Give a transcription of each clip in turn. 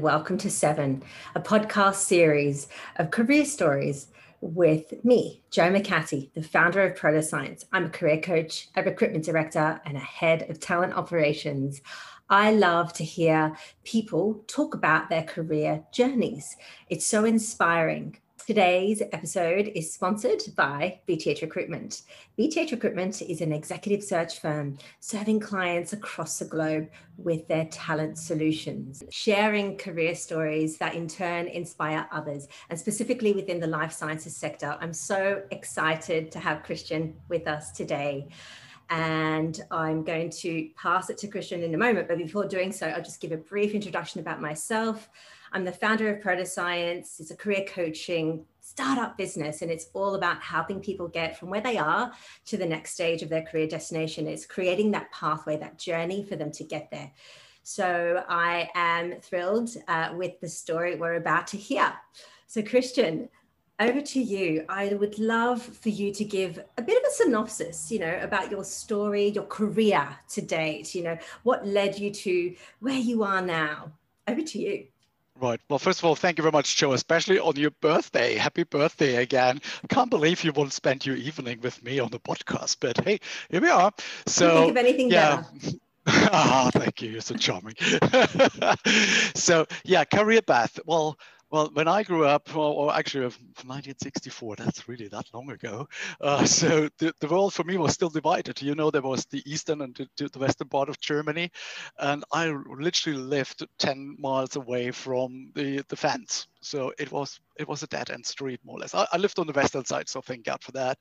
Welcome to Seven, a podcast series of career stories with me, Jo McCatty, the founder of Protoscience. I'm a career coach, a recruitment director, and a head of talent operations. I love to hear people talk about their career journeys. It's so inspiring. Today's episode is sponsored by BTH Recruitment. BTH Recruitment is an executive search firm serving clients across the globe with their talent solutions, sharing career stories that in turn inspire others, and specifically within the life sciences sector. I'm so excited to have Christian with us today. And I'm going to pass it to Christian in a moment. But before doing so, I'll just give a brief introduction about myself. I'm the founder of Proto Science. It's a career coaching startup business, and it's all about helping people get from where they are to the next stage of their career destination. It's creating that pathway, that journey for them to get there. So I am thrilled uh, with the story we're about to hear. So, Christian, over to you. I would love for you to give a bit of a synopsis, you know, about your story, your career to date, you know, what led you to where you are now. Over to you. Right. Well, first of all, thank you very much, Joe, especially on your birthday. Happy birthday again. I can't believe you won't spend your evening with me on the podcast, but hey, here we are. So, think of anything yeah. better. ah, thank you. You're so charming. so, yeah, career path. Well, well, when I grew up, or actually 1964, that's really that long ago. Uh, so the, the world for me was still divided. You know, there was the eastern and the, the western part of Germany. And I literally lived 10 miles away from the, the fence. So it was it was a dead end street more or less. I, I lived on the western side, so thank God for that.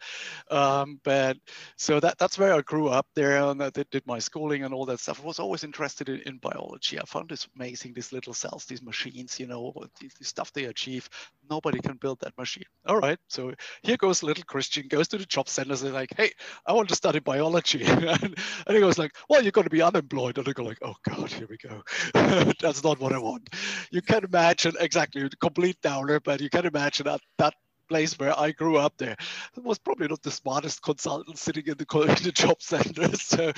Um, but so that that's where I grew up there, and I did, did my schooling and all that stuff. I was always interested in, in biology. I found this amazing, these little cells, these machines, you know, the, the stuff they achieve. Nobody can build that machine. All right, so here goes little Christian, goes to the job centers and like, hey, I want to study biology, and, and he goes like, well, you're going to be unemployed, and I go like, oh God, here we go. that's not what I want. You can imagine exactly complete downer, but you can imagine that that place where I grew up there. Was probably not the smartest consultant sitting in the, in the job center. So,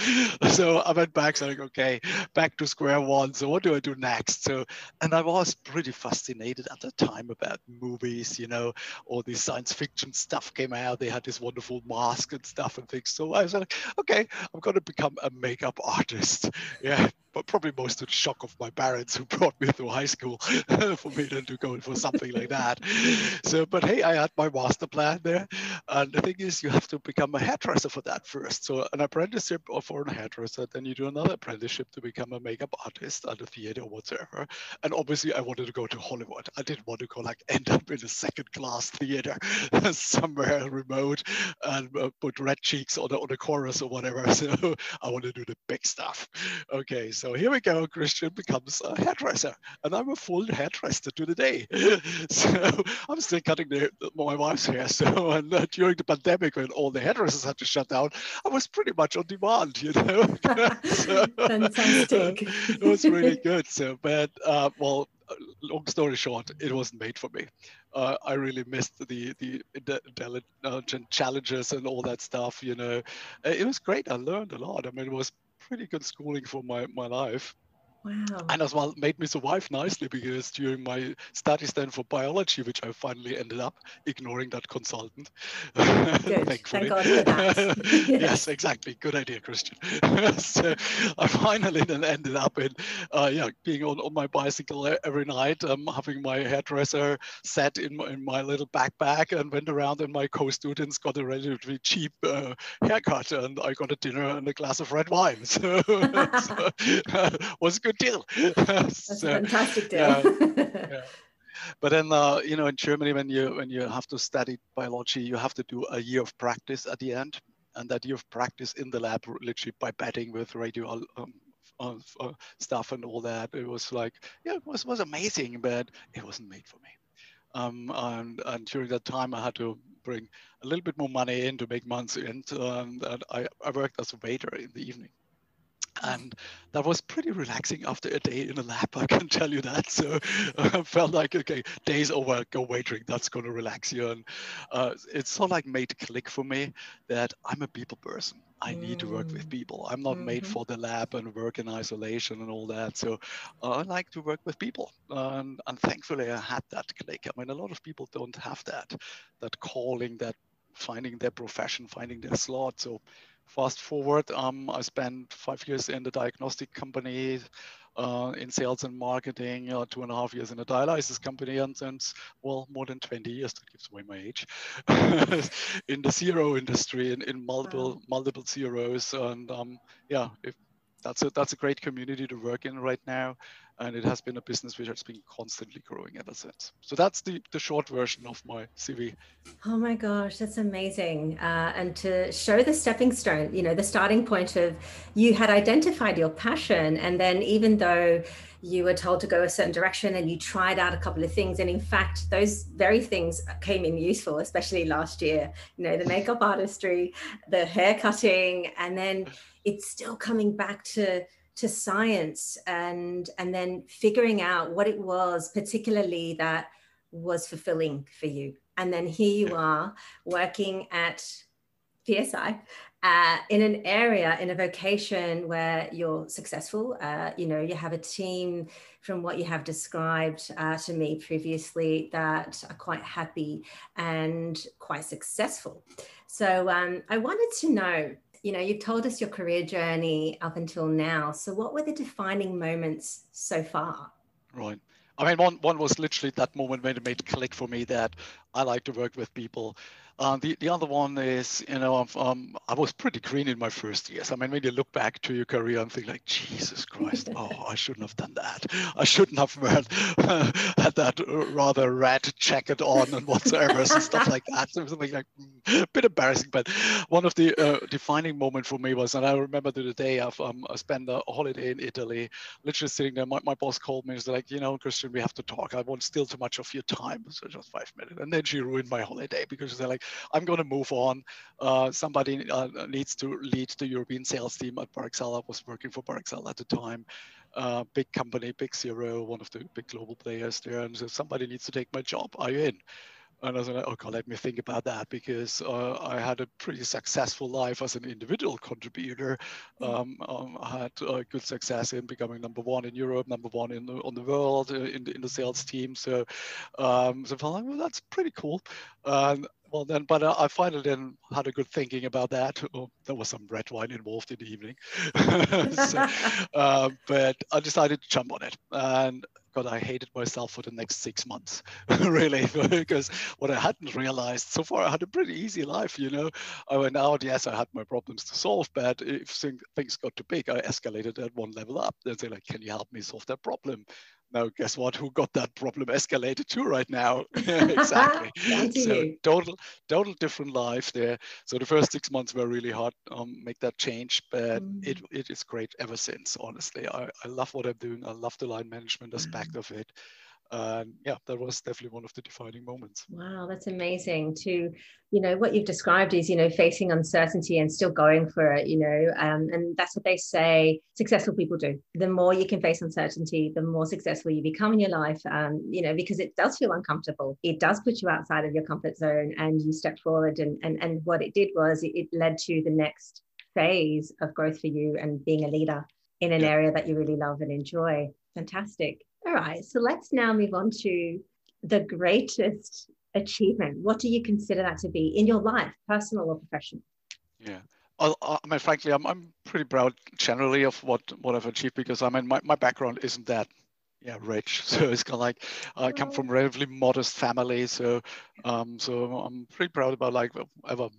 so I went back saying, okay, back to square one. So what do I do next? So, and I was pretty fascinated at the time about movies, you know, all this science fiction stuff came out. They had this wonderful mask and stuff and things. So I was like, okay, I'm going to become a makeup artist. Yeah, but probably most to the shock of my parents who brought me through high school for me then to go for something like that. So, but hey, I had my master plan there. And the thing is, you have to become a hairdresser for that first. So an apprenticeship for a hairdresser, then you do another apprenticeship to become a makeup artist at a theater or whatever. And obviously I wanted to go to Hollywood. I didn't want to go like end up in a second class theater somewhere remote and uh, put red cheeks on the, on the chorus or whatever. So I want to do the big stuff. Okay, here we go. Christian becomes a hairdresser, and I'm a full hairdresser to the day. so I'm still cutting the, my wife's hair. So and uh, during the pandemic, when all the hairdressers had to shut down, I was pretty much on demand. You know, so, Fantastic. it was really good. So, but uh, well, long story short, it wasn't made for me. Uh, I really missed the the intelligent challenges and all that stuff. You know, it was great. I learned a lot. I mean, it was pretty good schooling for my, my life. Wow. And as well made me survive nicely because during my studies then for biology, which I finally ended up ignoring that consultant. Good. Thank God for that. yes. yes. exactly. Good idea, Christian. so I finally then ended up in, uh, yeah, being on, on my bicycle every night, um, having my hairdresser set in my, in my little backpack and went around and my co-students got a relatively cheap uh, haircut and I got a dinner and a glass of red wine. So, so was good good deal. That's so, a fantastic deal. yeah, yeah. But then, uh, you know, in Germany, when you when you have to study biology, you have to do a year of practice at the end, and that year of practice in the lab, literally by betting with radio um, uh, uh, stuff and all that, it was like, yeah, it was was amazing, but it wasn't made for me. Um, and, and during that time, I had to bring a little bit more money in to make months in, and I, I worked as a waiter in the evening and that was pretty relaxing after a day in a lab i can tell you that. So i felt like okay days over go waiting that's going to relax you. And uh, it's sort of like made click for me that i'm a people person. I need to work with mm. people. I'm not mm-hmm. made for the lab and work in isolation and all that. So uh, i like to work with people. And, and thankfully i had that click. I mean a lot of people don't have that that calling that finding their profession finding their slot. So Fast forward, um, I spent five years in the diagnostic company, uh, in sales and marketing, uh, two and a half years in a dialysis company, and since, well, more than 20 years, that gives away my age, in the CRO industry, in, in multiple wow. multiple CROs. And um, yeah, if, that's a, that's a great community to work in right now and it has been a business which has been constantly growing ever since. So that's the, the short version of my CV. Oh my gosh, that's amazing. Uh, and to show the stepping stone, you know, the starting point of you had identified your passion. And then even though you were told to go a certain direction and you tried out a couple of things, and in fact, those very things came in useful, especially last year, you know, the makeup artistry, the hair cutting, and then it's still coming back to to science and and then figuring out what it was particularly that was fulfilling for you. And then here you are working at psi uh, in an area in a vocation where you're successful. Uh, you know you have a team from what you have described uh, to me previously that are quite happy and quite successful. So um, i wanted to know you know, you've told us your career journey up until now. So, what were the defining moments so far? Right. I mean, one, one was literally that moment when it made click for me that I like to work with people uh, the, the other one is, you know, um, I was pretty green in my first years. I mean, when you look back to your career and think like, Jesus Christ, oh, I shouldn't have done that. I shouldn't have had that rather red jacket on and whatsoever and stuff like that. So something like mm, a bit embarrassing, but one of the uh, defining moment for me was, and I remember the day I've, um, I spent a holiday in Italy, literally sitting there. My, my boss called me and was like, you know, Christian, we have to talk. I won't steal too much of your time. So just five minutes. And then she ruined my holiday because they're like, I'm going to move on. Uh, somebody uh, needs to lead the European sales team at Parexel. I was working for Parexel at the time. Uh, big company, big CRO, one of the big global players there. And so somebody needs to take my job. Are you in? And I was like, okay, let me think about that because uh, I had a pretty successful life as an individual contributor. Hmm. Um, um, I had uh, good success in becoming number one in Europe, number one in the, on the world uh, in, the, in the sales team. So, um, so I thought, well, that's pretty cool. Um, well then, but uh, I finally then had a good thinking about that. Oh, there was some red wine involved in the evening, so, uh, but I decided to jump on it. And God, I hated myself for the next six months, really, because what I hadn't realized so far, I had a pretty easy life. You know, I went out. Yes, I had my problems to solve, but if things got too big, I escalated at one level up. They say like, "Can you help me solve that problem?" Now guess what? Who got that problem escalated to right now? Exactly. So total total different life there. So the first six months were really hard um make that change but mm. it, it is great ever since honestly. I, I love what i'm doing. I love the line management aspect mm. of it and yeah that was definitely one of the defining moments. Wow that's amazing to you know what you've described is you know facing uncertainty and still going for it you know um, and that's what they say successful people do. The more you can face uncertainty the more successful you become in your life um, you know because it does feel uncomfortable. It does put you outside of your comfort zone and you step forward and and, and what it did was it, it led to the next phase of growth for you and being a leader in an yeah. area that you really love and enjoy. Fantastic all right, so let's now move on to the greatest achievement. What do you consider that to be in your life, personal or professional? Yeah. I mean, frankly, I'm, I'm pretty proud generally of what, what I've achieved because I mean, my, my background isn't that yeah rich so it's kind of like i come from a relatively modest family so um so i'm pretty proud about like ever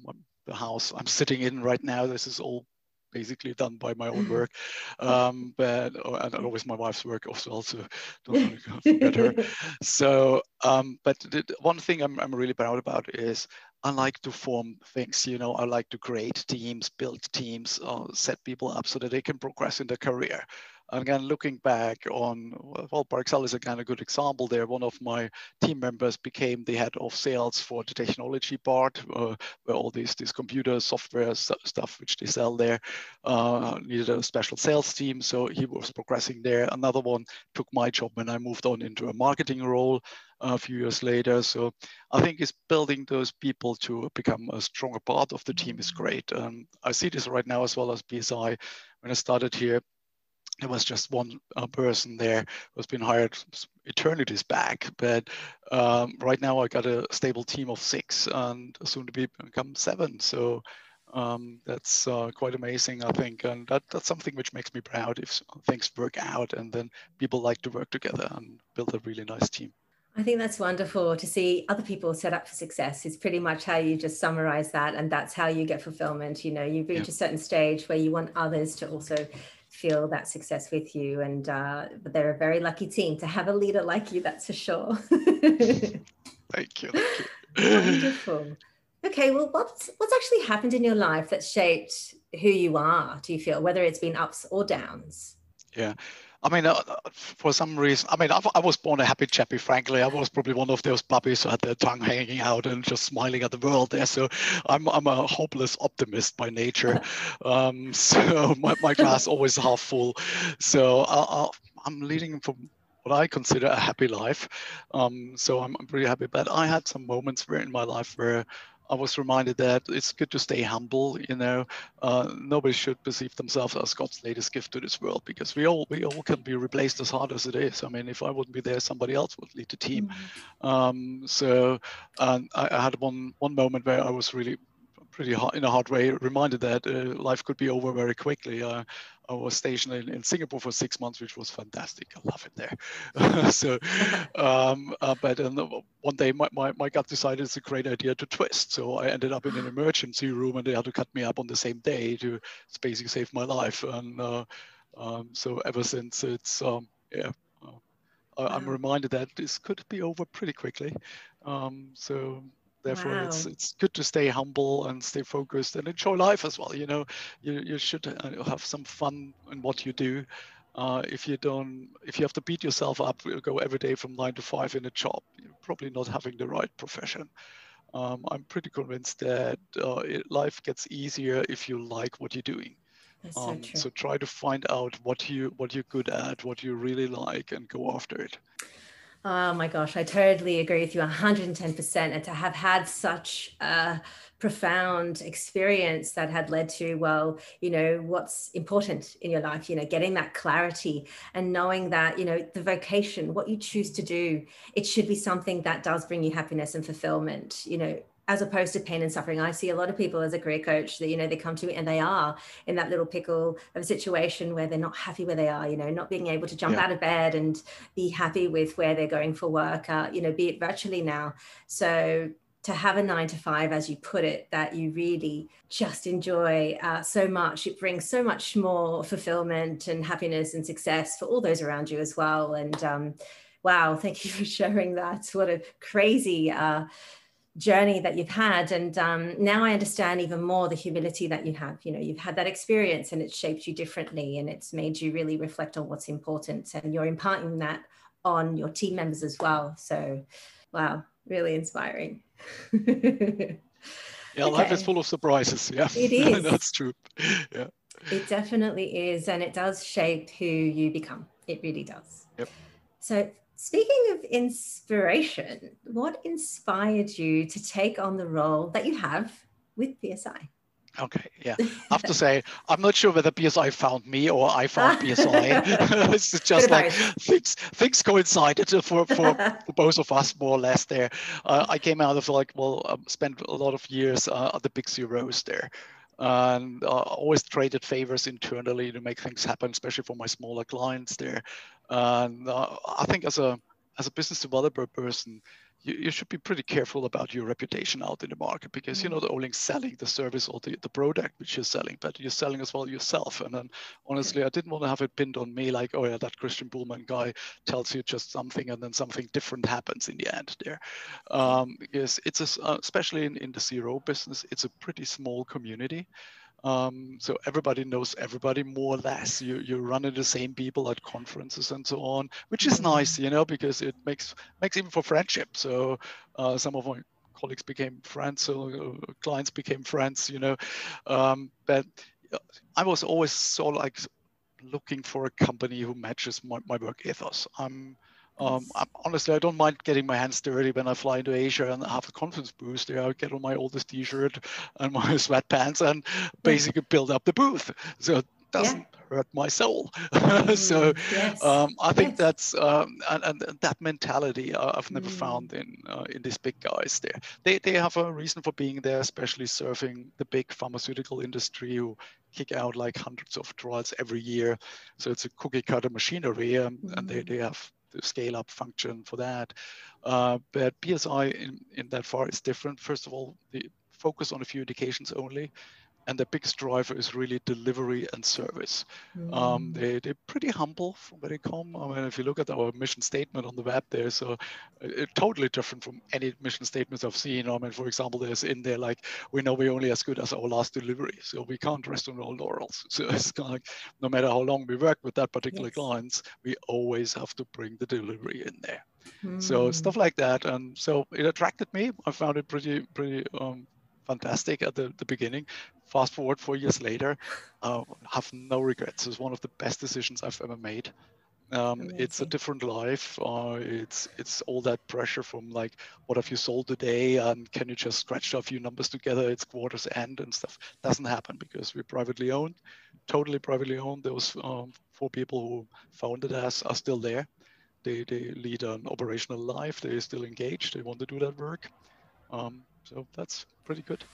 the house i'm sitting in right now this is all basically done by my own work. Um, but oh, and always my wife's work also. So don't forget her. So, um, but the, one thing I'm, I'm really proud about is I like to form things. You know, I like to create teams, build teams, uh, set people up so that they can progress in their career. And again, looking back on, well, Parexel is again a good example there. One of my team members became the head of sales for the technology part, uh, where all these, these computer software stuff which they sell there uh, needed a special sales team. So he was progressing there. Another one took my job when I moved on into a marketing role a few years later. So I think it's building those people to become a stronger part of the team is great. Um, I see this right now as well as PSI. When I started here, there was just one uh, person there who's been hired eternities back. But um, right now I got a stable team of six and soon to be become seven. So um, that's uh, quite amazing, I think. And that, that's something which makes me proud if things work out and then people like to work together and build a really nice team. I think that's wonderful to see other people set up for success. Is pretty much how you just summarize that, and that's how you get fulfillment. You know, you reach yeah. a certain stage where you want others to also feel that success with you, and uh, they're a very lucky team to have a leader like you. That's for sure. thank you. Thank you. Wonderful. Okay, well, what's what's actually happened in your life that shaped who you are? Do you feel whether it's been ups or downs? Yeah. I mean, uh, for some reason, I mean, I've, i was born a happy chappy, frankly. I was probably one of those puppies who had their tongue hanging out and just smiling at the world there. So I'm, I'm a hopeless optimist by nature. Um, so my, my glass always half full. So I, am leading from what I consider a happy life. Um, so I'm, I'm pretty happy. But I had some moments where in my life where I was reminded that it's good to stay humble. You know, uh, nobody should perceive themselves as God's latest gift to this world because we all we all can be replaced as hard as it is. I mean, if I wouldn't be there, somebody else would lead the team. Mm-hmm. Um, so, and I, I had one one moment where I was really pretty hard, in a hard way reminded that uh, life could be over very quickly. Uh, I was stationed in, in, Singapore for six months, which was fantastic. I love it there. so, um, uh, but one day my, my, my, gut decided it's a great idea to twist. So I ended up in an emergency room and they had to cut me up on the same day to basically save my life. And uh, um, so ever since it's, um, yeah, uh, I'm reminded that this could be over pretty quickly. Um, so therefore wow. it's it's good to stay humble and stay focused and enjoy life as well you know. You, you should uh, have some fun in what you do. Uh, if you don't if you have to beat yourself up you go every day from nine to five in a job. You're probably not having the right profession. Um, i'm pretty convinced that uh, it, life gets easier if you like what you're doing. Um, so, so try to find out what you what you're good at what you really like and go after it Oh my gosh, I totally agree with you 110%. And to have had such a profound experience that had led to, well, you know, what's important in your life, you know, getting that clarity and knowing that, you know, the vocation, what you choose to do, it should be something that does bring you happiness and fulfillment, you know, as opposed to pain and suffering i see a lot of people as a career coach that you know they come to me and they are in that little pickle of a situation where they're not happy where they are you know not being able to jump yeah. out of bed and be happy with where they're going for work uh, you know be it virtually now so to have a nine to five, as you put it, that you really just enjoy uh, so much. It brings so much more fulfillment and happiness and success for all those around you as well. And um, wow, thank you for sharing that. What a crazy uh, journey that you've had and um, now i understand even more the humility that you have. You know you've had that experience and it's shaped you differently and it's made you really reflect on what's important and you're imparting that on your team members as well. So wow really inspiring. Yeah okay. life is full of surprises. Yeah it is. that's true. Yeah. It definitely is and it does shape who you become. It really does. Yep. so Speaking of inspiration, what inspired you to take on the role that you have with PSI? Okay, yeah. I have to say, I'm not sure whether PSI found me or I found PSI. it's just like things things coincided for, for, for, both of us more or less there. Uh, I came out of like, well, um, spent a lot of years uh, at the big CROs there and uh, always traded favors internally to make things happen, especially for my smaller clients there. And uh, I think as a as a business developer person, you, you should be pretty careful about your reputation out in the market because mm-hmm. you're not only selling the service or the, the product which you're selling, but you're selling as well yourself. And then honestly, I didn't want to have it pinned on me like, oh yeah, that Christian Buhlmann guy tells you just something and then something different happens in the end there. Um, because it's a, uh, especially in, in the CRO business, it's a pretty small community. Um, so everybody knows everybody more or less. You you run into the same people at conferences and so on, which is mm-hmm. nice, you know, because it makes makes even for friendship. So uh, some of my colleagues became friends, so uh, clients became friends, you know. Um, but uh, I was always so like looking for a company who matches my, my work ethos. I'm um, I'm, honestly, I don't mind getting my hands dirty when I fly into Asia and have a conference booth there. I get on my oldest T-shirt and my sweatpants and basically build up the booth. So it doesn't yeah. hurt my soul. so mm, yes. um, I think yes. that's um, and, and, that mentality uh, I've never mm. found in uh, in these big guys there. They they have a reason for being there, especially serving the big pharmaceutical industry who kick out like hundreds of trials every year. So it's a cookie cutter machinery, um, mm. and they, mm. they have the scale up function for that. Uh, but PSI in, in that far is different. First of all, the focus on a few indications only and the biggest driver is really delivery and service. Mm. Um, they, they're pretty humble from where they come. I mean, if you look at our mission statement on the web, there's a, a, totally different from any mission statements I've seen. I mean, for example, there's in there like, we know we're only as good as our last delivery, so we can't rest on our laurels. So it's kind of like, no matter how long we work with that particular yes. clients, we always have to bring the delivery in there. Mm. So stuff like that, and so it attracted me. I found it pretty, pretty um, fantastic at the, the beginning. Fast forward four years later, uh, have no regrets. It's one of the best decisions I've ever made. Um, it's a different life. Uh, it's it's all that pressure from like, what have you sold today, and can you just scratch a few numbers together? It's quarters end and stuff. Doesn't happen because we're privately owned, totally privately owned. Those um, four people who founded us are still there. They they lead an operational life. They're still engaged. They want to do that work. Um, so that's pretty good.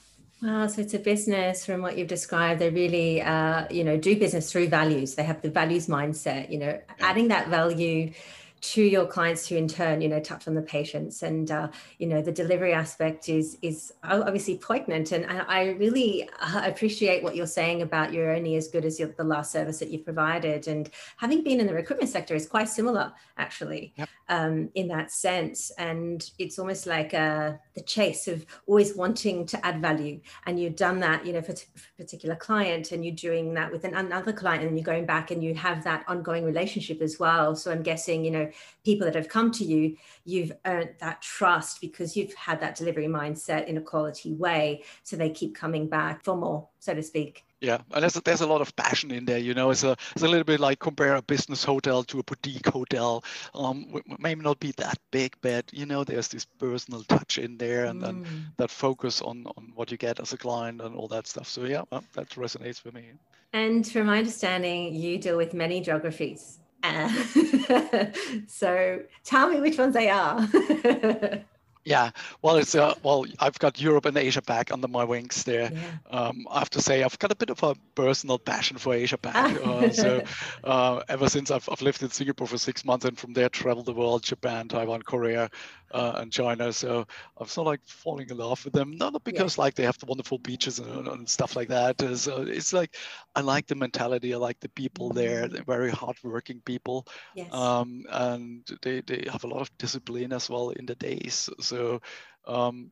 Wow, so it's a business from what you've described. They really, uh, you know, do business through values. They have the values mindset. You know, yeah. adding that value to your clients who in turn you know touch on the patients. And uh, you know the delivery aspect is is obviously poignant. And, i really uh, appreciate what you're saying about you're only as good as your, the last service that you've provided. And having been in the recruitment sector is quite similar actually yep. um, in that sense. And it's almost like uh, the chase of always wanting to add value. And you've done that you know for, t- for a particular client and you're doing that with an, another client and you're going back and you have that ongoing relationship as well. So i'm guessing you know people that have come to you, you've earned that trust because you've had that delivery mindset in a quality way. So they keep coming back for more, so to speak. Yeah, and there's a, there's a lot of passion in there. You know, it's a it's a little bit like compare a business hotel to a boutique hotel. Um, maybe not be that big, but you know, there's this personal touch in there, and then mm. that focus on on what you get as a client and all that stuff. So yeah, that resonates with me. And from my understanding, you deal with many geographies. Uh, so tell me which ones they are. Yeah, well, it's uh, well, I've got Europe and Asia Pac under my wings there. Yeah. Um, I have to say, I've got a bit of a personal passion for Asia Pac. uh, so uh, ever since I've, I've lived in Singapore for six months and from there traveled the world, Japan, Taiwan, Korea, uh, and China. So I'm sort of like falling in love with them. Not because yeah. like they have the wonderful beaches and, and stuff like that. Uh, it's like I like the mentality. I like the people there. Mm-hmm. They're very hardworking people, yes. um, and they they have a lot of discipline as well in the days. So so um,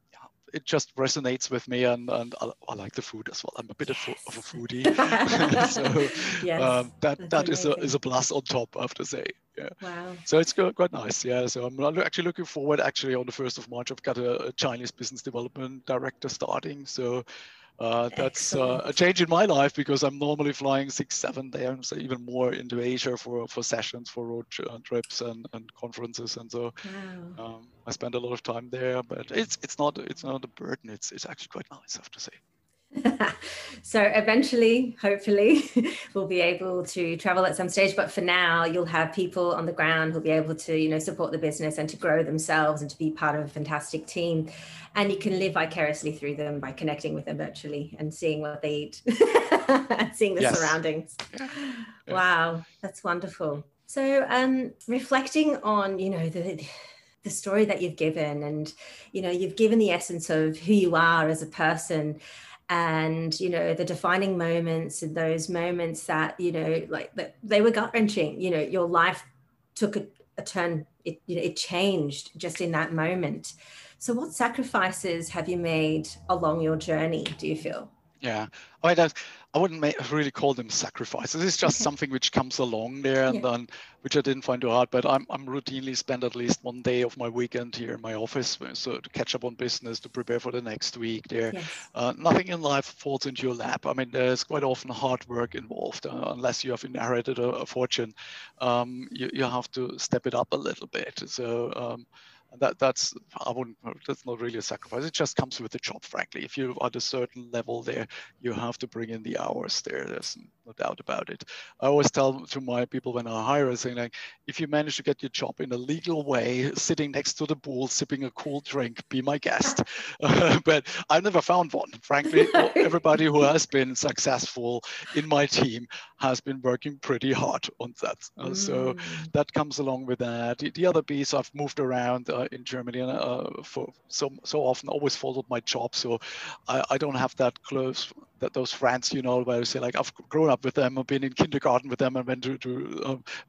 it just resonates with me and, and I, I, like the food as well. I'm a bit yes. of, a foodie. so yes, um, that, that is a, is a plus on top, I have to say. Yeah. Wow. So it's quite nice. Yeah. So I'm actually looking forward. Actually, on the 1st of March, I've got a, a Chinese business development director starting. So uh, that's uh, a change in my life because I'm normally flying six, seven days, even more into Asia for, for sessions, for road uh, trips and, and conferences, and so wow. um, I spend a lot of time there. But it's it's not it's not a burden. It's it's actually quite nice, I have to say. so eventually, hopefully, we'll be able to travel at some stage. But for now, you'll have people on the ground who'll be able to, you know, support the business and to grow themselves and to be part of a fantastic team. And you can live vicariously through them by connecting with them virtually and seeing what they eat, and seeing the yes. surroundings. Yeah. Wow, that's wonderful. So, um, reflecting on, you know, the the story that you've given and you know you've given the essence of who you are as a person and you know the defining moments and those moments that you know like that they were gut wrenching you know your life took a, a turn it you know it changed just in that moment. So what sacrifices have you made along your journey do you feel? Yeah. Oh, I mean, I wouldn't really call them sacrifices. It's just okay. something which comes along there and yeah. then which I didn't find too hard. But I'm, I'm routinely spend at least one day of my weekend here in my office. So to catch up on business, to prepare for the next week there. Yes. Uh, nothing in life falls into your lap. I mean, there's quite often hard work involved. Uh, unless you have inherited a, a fortune, um, you, you have to step it up a little bit. So um, that that's I wouldn't that's not really a sacrifice. It just comes with the job, frankly. If you're at a certain level there, you have to bring in the hours there. There's no doubt about it. I always tell to my people when I hire, saying like, if you manage to get your job in a legal way, sitting next to the pool, sipping a cool drink, be my guest. but I've never found one, frankly. Everybody who has been successful in my team has been working pretty hard on that. Uh, mm. So that comes along with that. The, the other piece I've moved around. Uh, in Germany and uh, for so so often always followed my job. So I, I don't have that close that those friends, you know, where I say like I've grown up with them, I've been in kindergarten with them, and went to, to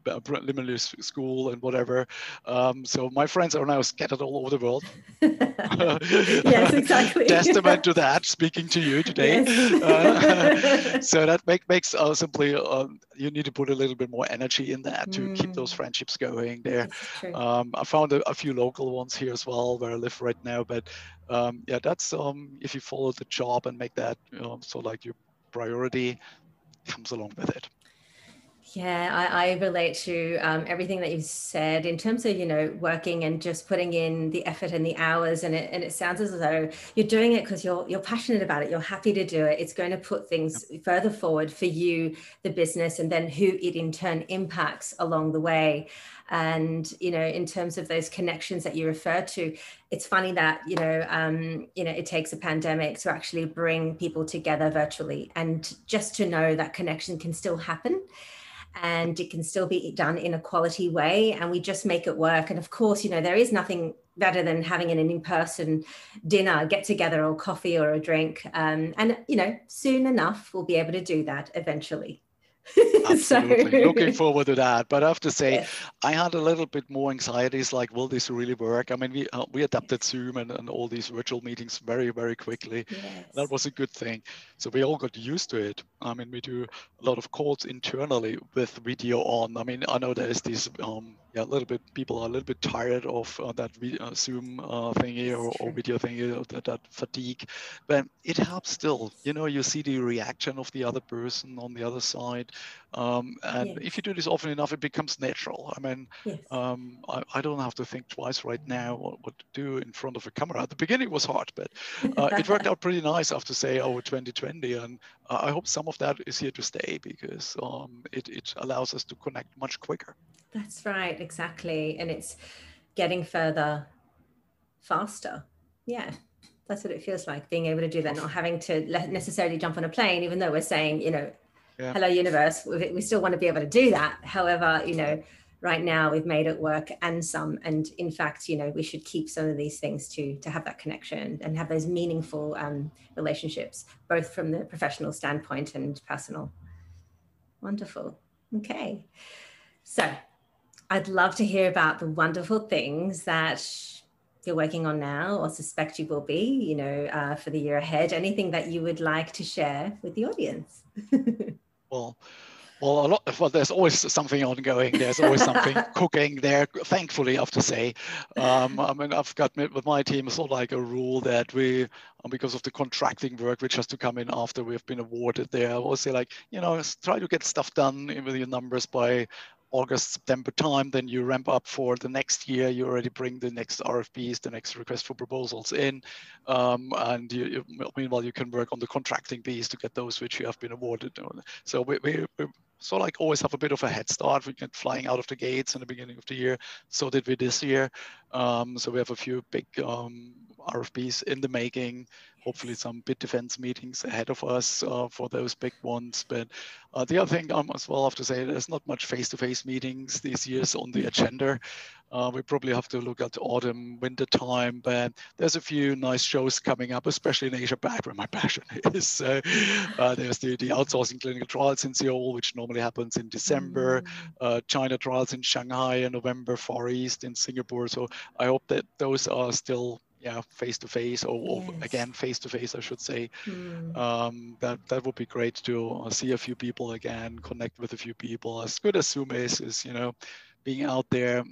um, preliminary school and whatever. Um, so my friends are now scattered all over the world. yes, exactly. Testament to that. Speaking to you today. Yes. Uh, so that make, makes uh, simply um, you need to put a little bit more energy in that to mm. keep those mm. friendships going there. Um, I found a, a, few local ones here as well where I live right now, but um, yeah, that's um, if you follow the job and make that you know, so like your priority comes along with it. Yeah, I, I relate to um, everything that you've said in terms of you know working and just putting in the effort and the hours, and it and it sounds as though you're doing it because you're you're passionate about it. You're happy to do it. It's going to put things further forward for you, the business, and then who it in turn impacts along the way. And you know, in terms of those connections that you refer to, it's funny that you know, um, you know, it takes a pandemic to actually bring people together virtually, and just to know that connection can still happen and it can still be done in a quality way and we just make it work. And of course you know there is nothing better than having an in-person dinner get together or coffee or a drink. Um, and you know soon enough we'll be able to do that eventually Absolutely. so... Looking forward to that. But I have to say. I had a little bit more anxieties like, will this really work? I mean, we, uh, we adapted Zoom and, and all these virtual meetings very, very quickly. Yes. That was a good thing. So we all got used to it. I mean, we do a lot of calls internally with video on. I mean, I know there's this um, yeah, a little bit people are a little bit tired of uh, that uh, Zoom uh, thingy or, or, video thingy, that, that fatigue, but it helps still. You know, you see the reaction of the other person on the other side, um, and yes. if you do this often enough, it becomes natural. I mean, yes. um, I, I, don't have to think twice right now what, what, to do in front of a camera. At the beginning, it was hard, but uh, it worked out pretty nice. after say over 2020, and uh, I hope some of that is here to stay because um, it, it allows us to connect much quicker. That's right, exactly. And it's getting further faster. Yeah, that's what it feels like being able to do that, not having to necessarily jump on a plane, even though we're saying, you know, yeah. hello, universe, we still want to be able to do that. However, you know, right now we've made it work and some and in fact you know we should keep some of these things to to have that connection and have those meaningful um, relationships both from the professional standpoint and personal wonderful okay so I'd love to hear about the wonderful things that you're working on now or suspect you will be, you know, uh, for the year ahead. Anything that you would like to share with the audience? well, well, a lot. Well, there's always something ongoing. There's always something cooking there. Thankfully, I have to say. Um, I mean, I've got with my team sort of like a rule that we, um, because of the contracting work which has to come in after we've been awarded there, I always say like, you know, try to get stuff done with your numbers by August, September time, then you ramp up for the next year. You already bring the next RFPs, the next request for proposals in. Um, and you, you, meanwhile, you can work on the contracting piece to get those which you have been awarded. So we, we, we so like always have a bit of a head start. We get flying out of the gates in the beginning of the year. So did we this year. Um, so we have a few big um, RFPs in the making. Hopefully, some bid defense meetings ahead of us uh, for those big ones. But uh, the other thing I um, as well have to say, there's not much face-to-face meetings these years on the agenda. Uh, we probably have to look at autumn, winter time, but there's a few nice shows coming up, especially in Asia Pac, where my passion is. So uh, there's the, the outsourcing clinical trials in Seoul, which normally happens in December, mm. uh, China trials in Shanghai in November, Far East in Singapore. So I hope that those are still yeah face to face or, yes. again face to face I should say mm. um, that that would be great to see a few people again connect with a few people as good as Zoom is is you know being out there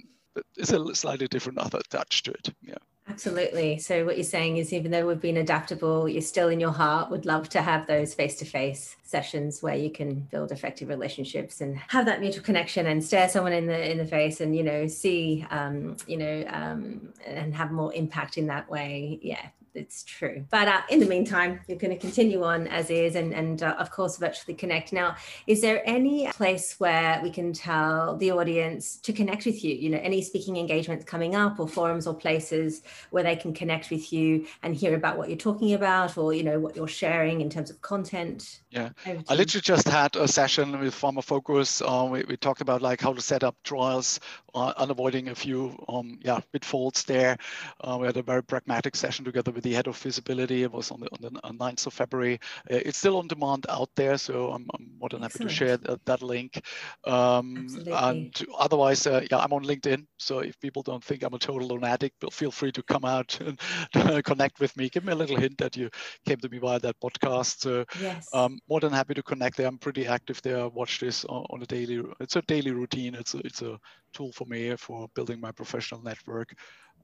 it's a slightly different other touch to it yeah Absolutely. So, what you're saying is, even though we've been adaptable, you're still in your heart would love to have those face to face sessions where you can build effective relationships and have that mutual connection and stare someone in the in the face and you know see um, you know um, and have more impact in that way. Yeah, it's true. But uh, in the meantime, you're going to continue on as is and, and uh, of course, virtually connect. Now, is there any place where we can tell the audience to connect with you? You know, any speaking engagements coming up or forums or places where they can connect with you and hear about what you're talking about or, you know, what you're sharing in terms of content? Yeah, I literally just had a session with pharmafocus. Uh, we, we talked about like how to set up trials and avoiding a few um, yeah pitfalls there. Uh, we had a very pragmatic session together with the head of feasibility. It was on the, on the 9th of February. Uh, it's still on demand out there, so I'm, I'm more than happy Excellent. to share that, that link. Um, and otherwise, uh, yeah, I'm on LinkedIn. So if people don't think I'm a total lunatic, feel free to come out and connect with me. Give me a little hint that you came to me via that podcast. So yes. um, more than happy to connect there. I'm pretty active there. Watch this on, on a daily. It's a daily routine. It's a, it's a tool for me for building my professional network.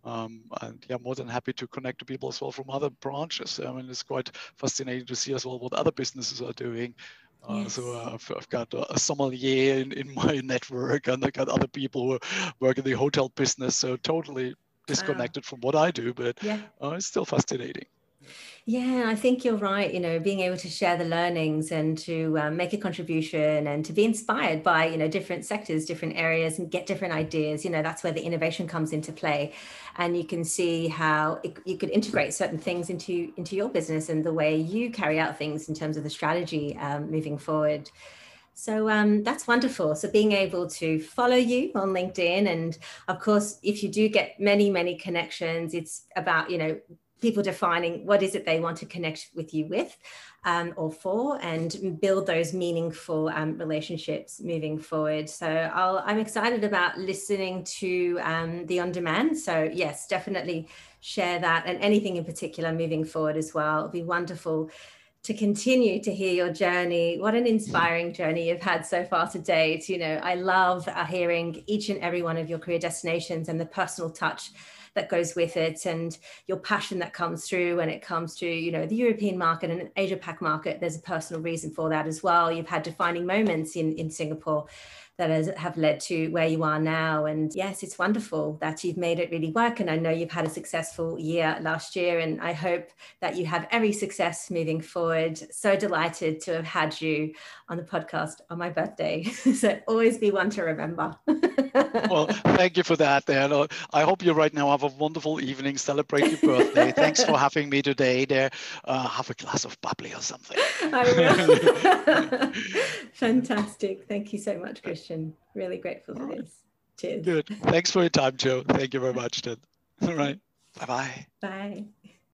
Um, and yeah, more than happy to connect to people as well from other branches. I mean, it's quite fascinating to see as well what other businesses are doing. Uh, yes. So uh, I've, I've, got a, sommelier in, in my network, and I got other people who work in the hotel business. So totally disconnected wow. from what I do, but yeah. uh, it's still fascinating. Yeah, I think you're right. You know, being able to share the learnings and to um, make a contribution and to be inspired by, you know, different sectors, different areas and get different ideas, you know, that's where the innovation comes into play. And you can see how it, you could integrate certain things into, into your business and the way you carry out things in terms of the strategy um, moving forward. So um, that's wonderful. So being able to follow you on LinkedIn, and of course, if you do get many, many connections, it's about you know people defining what is it they want to connect with you with um, or for and build those meaningful um, relationships moving forward so i am excited about listening to um, the on demand so yes definitely share that and anything in particular moving forward as well it'll be wonderful to continue to hear your journey. What an inspiring journey you've had so far to date. You know, I love uh, hearing each and every one of your career destinations and the personal touch that goes with it and your passion that comes through when it comes to you know the european market and asia pac market there's a personal reason for that as well you've had defining moments in in singapore that has, have led to where you are now. And yes, it's wonderful that you've made it really work. And I know you've had a successful year last year, and I hope that you have every success moving forward. So delighted to have had you on the podcast on my birthday. so always be one to remember. well, thank you for that. Dan. I hope you right now a wonderful evening. Celebrate your birthday. Thanks for having me today. There, uh, have a glass of bubbly or something. I will. Fantastic. Thank you so much, Christian. Really grateful for this. Cheers. Good. Thanks for your time, Joe. Thank you very much, Ted. All right. Bye-bye. Bye.